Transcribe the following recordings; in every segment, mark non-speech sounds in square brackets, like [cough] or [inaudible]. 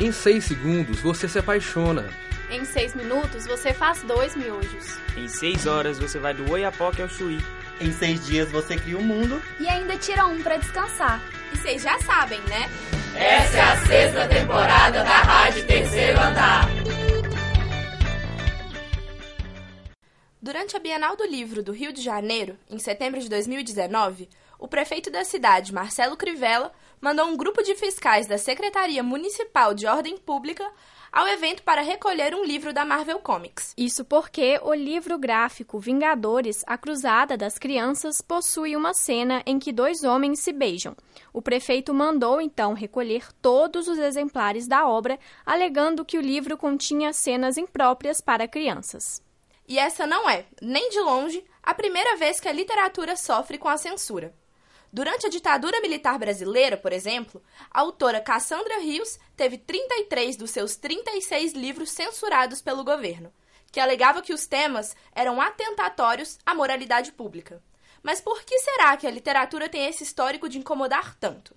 Em 6 segundos você se apaixona. Em 6 minutos você faz dois miojos. Em 6 horas você vai do Oiapoque ao Chuí. Em 6 dias você cria o um mundo. E ainda tira um para descansar. E vocês já sabem, né? Essa é a sexta temporada da Rádio Terceiro Andar. Durante a Bienal do Livro do Rio de Janeiro, em setembro de 2019, o prefeito da cidade, Marcelo Crivella, mandou um grupo de fiscais da Secretaria Municipal de Ordem Pública ao evento para recolher um livro da Marvel Comics. Isso porque o livro gráfico Vingadores, A Cruzada das Crianças, possui uma cena em que dois homens se beijam. O prefeito mandou então recolher todos os exemplares da obra, alegando que o livro continha cenas impróprias para crianças. E essa não é, nem de longe, a primeira vez que a literatura sofre com a censura. Durante a ditadura militar brasileira, por exemplo, a autora Cassandra Rios teve 33 dos seus 36 livros censurados pelo governo, que alegava que os temas eram atentatórios à moralidade pública. Mas por que será que a literatura tem esse histórico de incomodar tanto?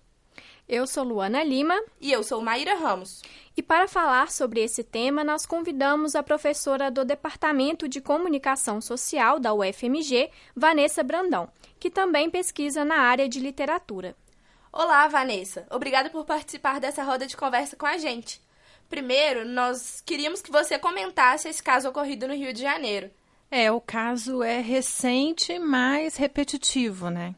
Eu sou Luana Lima. E eu sou Maíra Ramos. E para falar sobre esse tema, nós convidamos a professora do Departamento de Comunicação Social da UFMG, Vanessa Brandão, que também pesquisa na área de literatura. Olá, Vanessa. Obrigada por participar dessa roda de conversa com a gente. Primeiro, nós queríamos que você comentasse esse caso ocorrido no Rio de Janeiro. É, o caso é recente, mas repetitivo, né?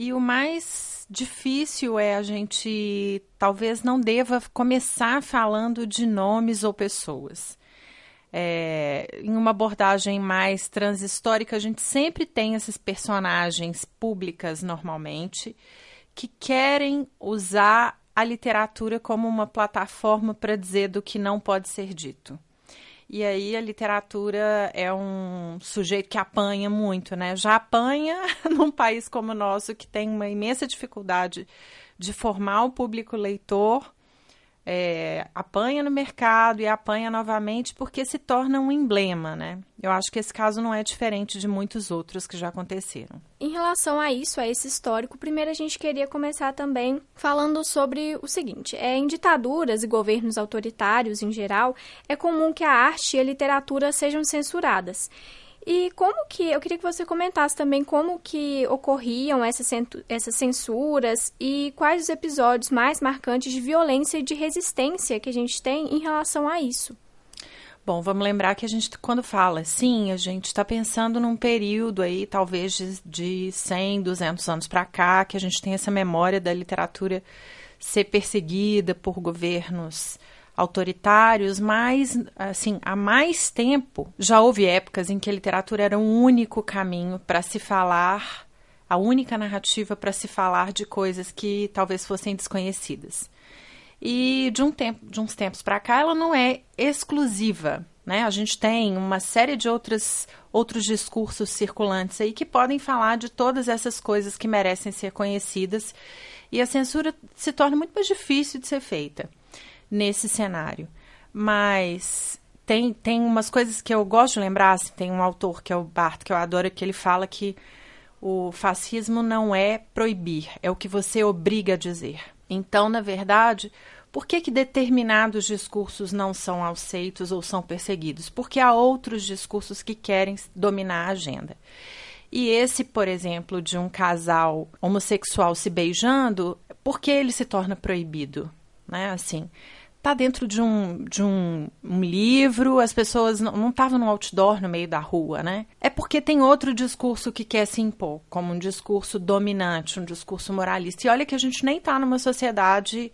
E o mais difícil é a gente talvez não deva começar falando de nomes ou pessoas. É, em uma abordagem mais transhistórica, a gente sempre tem esses personagens públicas, normalmente, que querem usar a literatura como uma plataforma para dizer do que não pode ser dito. E aí a literatura é um sujeito que apanha muito, né? Já apanha [laughs] num país como o nosso, que tem uma imensa dificuldade de formar o público leitor, é, apanha no mercado e apanha novamente porque se torna um emblema, né? Eu acho que esse caso não é diferente de muitos outros que já aconteceram. Em relação a isso, a esse histórico, primeiro a gente queria começar também falando sobre o seguinte: é, em ditaduras e governos autoritários em geral, é comum que a arte e a literatura sejam censuradas. E como que, eu queria que você comentasse também como que ocorriam essas, essas censuras e quais os episódios mais marcantes de violência e de resistência que a gente tem em relação a isso. Bom, vamos lembrar que a gente, quando fala sim, a gente está pensando num período aí, talvez de, de 100, 200 anos para cá, que a gente tem essa memória da literatura ser perseguida por governos autoritários, mas assim, há mais tempo já houve épocas em que a literatura era um único caminho para se falar, a única narrativa para se falar de coisas que talvez fossem desconhecidas. E de um tempo, de uns tempos para cá, ela não é exclusiva, né? A gente tem uma série de outras, outros discursos circulantes aí que podem falar de todas essas coisas que merecem ser conhecidas e a censura se torna muito mais difícil de ser feita nesse cenário. Mas tem, tem umas coisas que eu gosto de lembrar. Assim, tem um autor que é o Barth, que eu adoro, que ele fala que o fascismo não é proibir, é o que você obriga a dizer. Então, na verdade, por que, que determinados discursos não são aceitos ou são perseguidos? Porque há outros discursos que querem dominar a agenda. E esse, por exemplo, de um casal homossexual se beijando, por que ele se torna proibido? Né? Assim, tá dentro de um, de um, um livro, as pessoas não estavam no outdoor no meio da rua, né? É porque tem outro discurso que quer se impor, como um discurso dominante, um discurso moralista. E olha que a gente nem está numa sociedade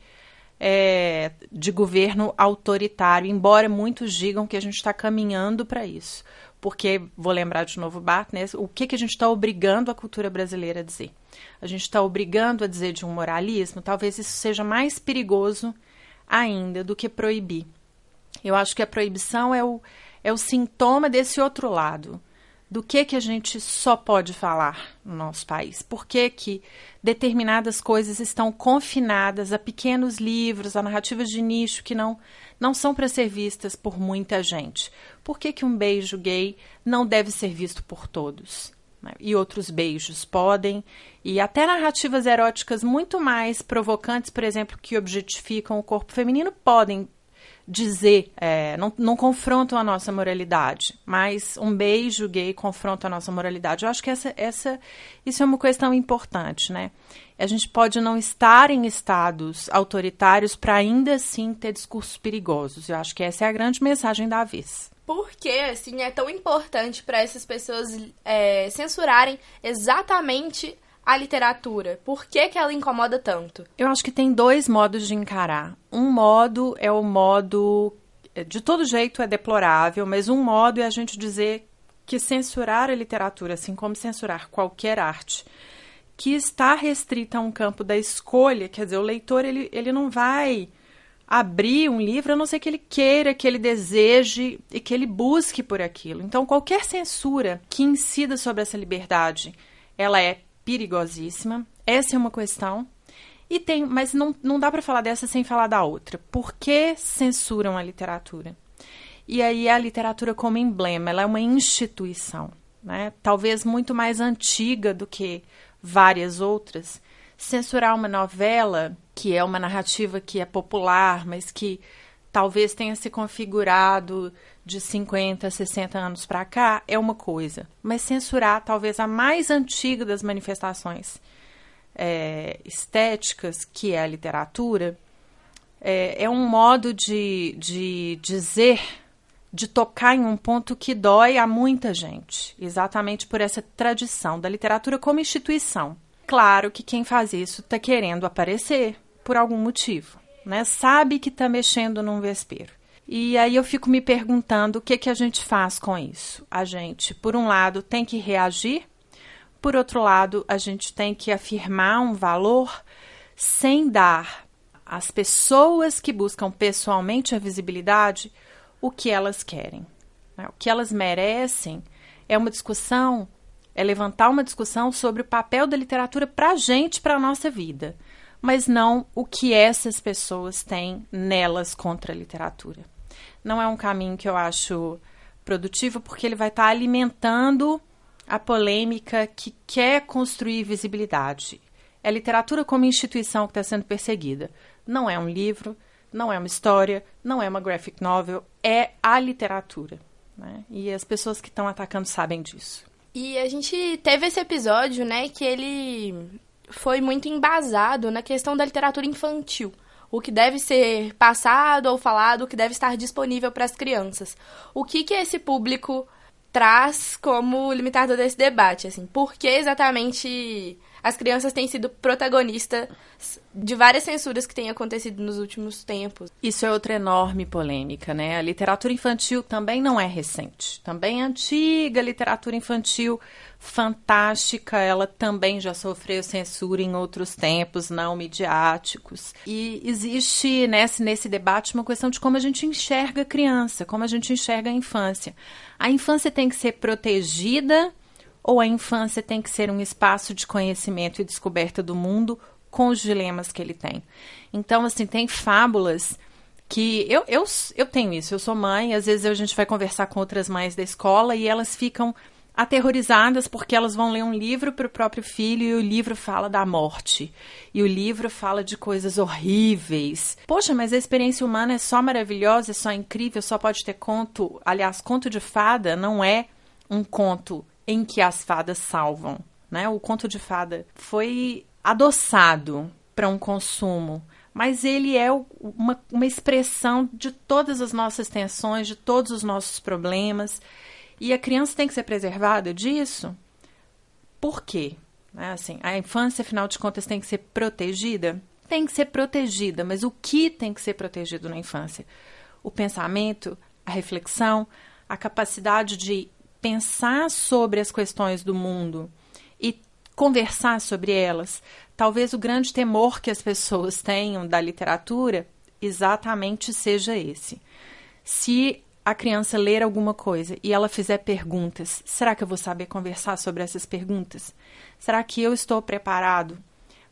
é, de governo autoritário, embora muitos digam que a gente está caminhando para isso. Porque, vou lembrar de novo Bart, né, o que, que a gente está obrigando a cultura brasileira a dizer? A gente está obrigando a dizer de um moralismo? Talvez isso seja mais perigoso ainda do que proibir. Eu acho que a proibição é o, é o sintoma desse outro lado. Do que, que a gente só pode falar no nosso país? Por que, que determinadas coisas estão confinadas a pequenos livros, a narrativas de nicho que não, não são para ser vistas por muita gente? Por que, que um beijo gay não deve ser visto por todos? Né? E outros beijos podem. E até narrativas eróticas muito mais provocantes, por exemplo, que objetificam o corpo feminino, podem dizer, é, não, não confrontam a nossa moralidade, mas um beijo gay confronta a nossa moralidade. Eu acho que essa, essa, isso é uma questão importante, né? A gente pode não estar em estados autoritários para ainda assim ter discursos perigosos. Eu acho que essa é a grande mensagem da vez. Por que, assim, é tão importante para essas pessoas é, censurarem exatamente a literatura? Por que, que ela incomoda tanto? Eu acho que tem dois modos de encarar. Um modo é o modo. De todo jeito é deplorável, mas um modo é a gente dizer que censurar a literatura, assim como censurar qualquer arte, que está restrita a um campo da escolha, quer dizer, o leitor ele, ele não vai abrir um livro a não ser que ele queira, que ele deseje e que ele busque por aquilo. Então, qualquer censura que incida sobre essa liberdade, ela é perigosíssima. Essa é uma questão. E tem, mas não, não dá para falar dessa sem falar da outra. Por que censuram a literatura? E aí a literatura como emblema, ela é uma instituição, né? Talvez muito mais antiga do que várias outras. Censurar uma novela, que é uma narrativa que é popular, mas que talvez tenha se configurado de 50, 60 anos para cá é uma coisa, mas censurar talvez a mais antiga das manifestações é, estéticas, que é a literatura, é, é um modo de, de dizer, de tocar em um ponto que dói a muita gente, exatamente por essa tradição da literatura como instituição. Claro que quem faz isso está querendo aparecer por algum motivo, né? Sabe que está mexendo num vespeiro. E aí eu fico me perguntando o que, que a gente faz com isso. A gente, por um lado, tem que reagir, por outro lado, a gente tem que afirmar um valor sem dar às pessoas que buscam pessoalmente a visibilidade o que elas querem. Né? O que elas merecem é uma discussão, é levantar uma discussão sobre o papel da literatura para a gente, para a nossa vida, mas não o que essas pessoas têm nelas contra a literatura não é um caminho que eu acho produtivo, porque ele vai estar tá alimentando a polêmica que quer construir visibilidade. É a literatura como instituição que está sendo perseguida. Não é um livro, não é uma história, não é uma graphic novel, é a literatura. Né? E as pessoas que estão atacando sabem disso. E a gente teve esse episódio, né, que ele foi muito embasado na questão da literatura infantil o que deve ser passado ou falado, o que deve estar disponível para as crianças. O que, que esse público traz como limitador desse debate? Assim, por que exatamente as crianças têm sido protagonistas de várias censuras que têm acontecido nos últimos tempos. Isso é outra enorme polêmica, né? A literatura infantil também não é recente, também é antiga literatura infantil fantástica, ela também já sofreu censura em outros tempos não midiáticos. E existe nesse, nesse debate uma questão de como a gente enxerga a criança, como a gente enxerga a infância. A infância tem que ser protegida ou a infância tem que ser um espaço de conhecimento e descoberta do mundo com os dilemas que ele tem? Então, assim, tem fábulas que eu, eu, eu tenho isso, eu sou mãe, às vezes a gente vai conversar com outras mães da escola e elas ficam aterrorizadas porque elas vão ler um livro para o próprio filho e o livro fala da morte. E o livro fala de coisas horríveis. Poxa, mas a experiência humana é só maravilhosa, é só incrível, só pode ter conto. Aliás, conto de fada não é um conto em que as fadas salvam. Né? O conto de fada foi adoçado para um consumo mas ele é uma, uma expressão de todas as nossas tensões, de todos os nossos problemas. E a criança tem que ser preservada disso? Por quê? Né, assim, a infância, afinal de contas, tem que ser protegida? Tem que ser protegida, mas o que tem que ser protegido na infância? O pensamento, a reflexão, a capacidade de pensar sobre as questões do mundo e conversar sobre elas. Talvez o grande temor que as pessoas tenham da literatura exatamente seja esse. Se a criança ler alguma coisa e ela fizer perguntas, será que eu vou saber conversar sobre essas perguntas? Será que eu estou preparado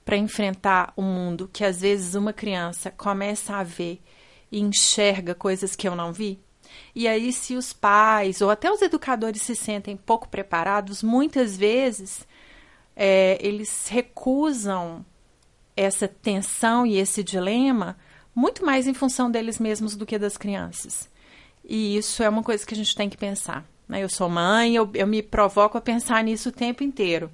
para enfrentar o um mundo que às vezes uma criança começa a ver e enxerga coisas que eu não vi? E aí, se os pais ou até os educadores se sentem pouco preparados, muitas vezes é, eles recusam essa tensão e esse dilema muito mais em função deles mesmos do que das crianças. E isso é uma coisa que a gente tem que pensar. Né? Eu sou mãe, eu, eu me provoco a pensar nisso o tempo inteiro.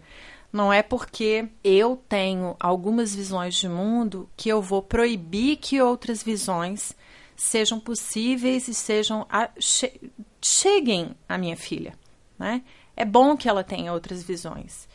Não é porque eu tenho algumas visões de mundo que eu vou proibir que outras visões sejam possíveis e sejam a, che, cheguem à minha filha, né? É bom que ela tenha outras visões.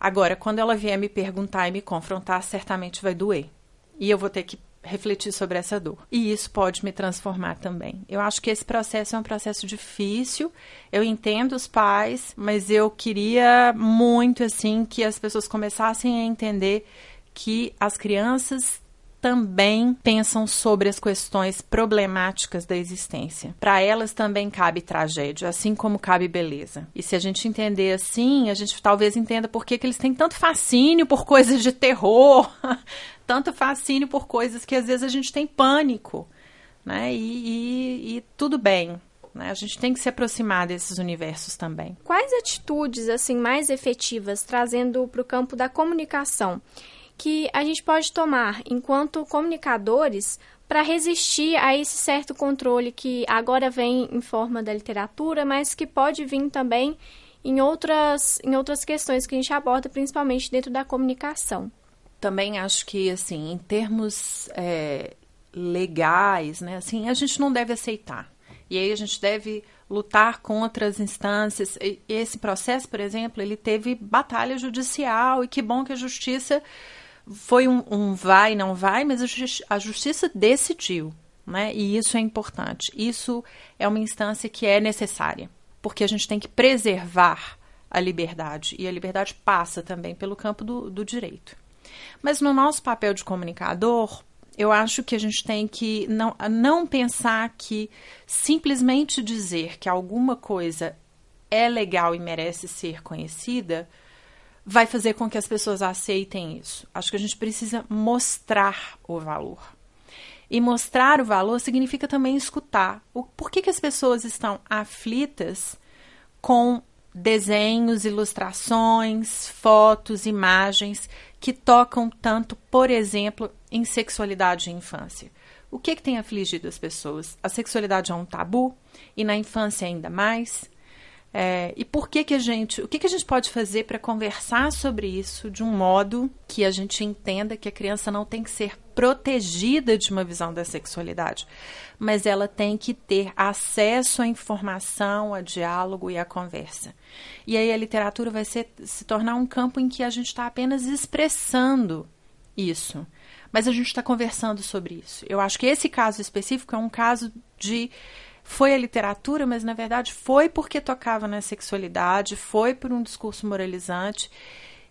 Agora, quando ela vier me perguntar e me confrontar, certamente vai doer. E eu vou ter que refletir sobre essa dor. E isso pode me transformar também. Eu acho que esse processo é um processo difícil. Eu entendo os pais, mas eu queria muito assim que as pessoas começassem a entender que as crianças também pensam sobre as questões problemáticas da existência. Para elas também cabe tragédia, assim como cabe beleza. E se a gente entender assim, a gente talvez entenda por que, que eles têm tanto fascínio por coisas de terror, [laughs] tanto fascínio por coisas que às vezes a gente tem pânico. Né? E, e, e tudo bem, né? A gente tem que se aproximar desses universos também. Quais atitudes assim mais efetivas trazendo para o campo da comunicação que a gente pode tomar enquanto comunicadores para resistir a esse certo controle que agora vem em forma da literatura, mas que pode vir também em outras, em outras questões que a gente aborda, principalmente dentro da comunicação. Também acho que, assim, em termos é, legais, né, assim, a gente não deve aceitar. E aí a gente deve lutar contra as instâncias. Esse processo, por exemplo, ele teve batalha judicial e que bom que a justiça foi um, um vai, não vai, mas a, a justiça decidiu, né? E isso é importante. Isso é uma instância que é necessária, porque a gente tem que preservar a liberdade, e a liberdade passa também pelo campo do, do direito. Mas no nosso papel de comunicador, eu acho que a gente tem que não, não pensar que simplesmente dizer que alguma coisa é legal e merece ser conhecida vai fazer com que as pessoas aceitem isso. Acho que a gente precisa mostrar o valor. E mostrar o valor significa também escutar. O, por que, que as pessoas estão aflitas com desenhos, ilustrações, fotos, imagens que tocam tanto, por exemplo, em sexualidade e infância? O que, que tem afligido as pessoas? A sexualidade é um tabu e na infância ainda mais. É, e por que que a gente, o que que a gente pode fazer para conversar sobre isso de um modo que a gente entenda que a criança não tem que ser protegida de uma visão da sexualidade, mas ela tem que ter acesso à informação, a diálogo e à conversa. E aí a literatura vai ser, se tornar um campo em que a gente está apenas expressando isso, mas a gente está conversando sobre isso. Eu acho que esse caso específico é um caso de foi a literatura, mas na verdade foi porque tocava na sexualidade, foi por um discurso moralizante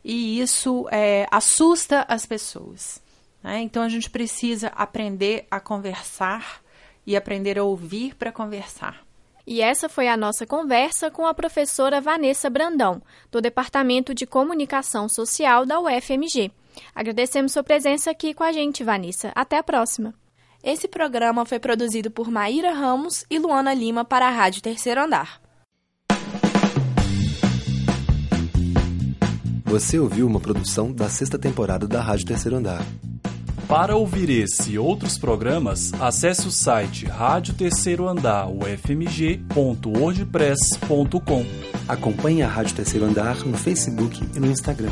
e isso é, assusta as pessoas. Né? Então a gente precisa aprender a conversar e aprender a ouvir para conversar. E essa foi a nossa conversa com a professora Vanessa Brandão, do Departamento de Comunicação Social da UFMG. Agradecemos sua presença aqui com a gente, Vanessa. Até a próxima. Esse programa foi produzido por Maíra Ramos e Luana Lima para a Rádio Terceiro Andar. Você ouviu uma produção da sexta temporada da Rádio Terceiro Andar. Para ouvir esse e outros programas, acesse o site Rádio Terceiro Andar ufmg.wordpress.com. Acompanhe a Rádio Terceiro Andar no Facebook e no Instagram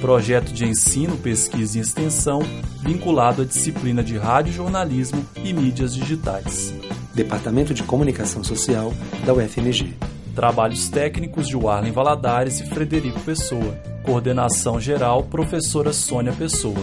projeto de ensino, pesquisa e extensão vinculado à disciplina de rádio jornalismo e mídias digitais. Departamento de Comunicação Social da UFMG. Trabalhos técnicos de Warlen Valadares e Frederico Pessoa. Coordenação geral, professora Sônia Pessoa.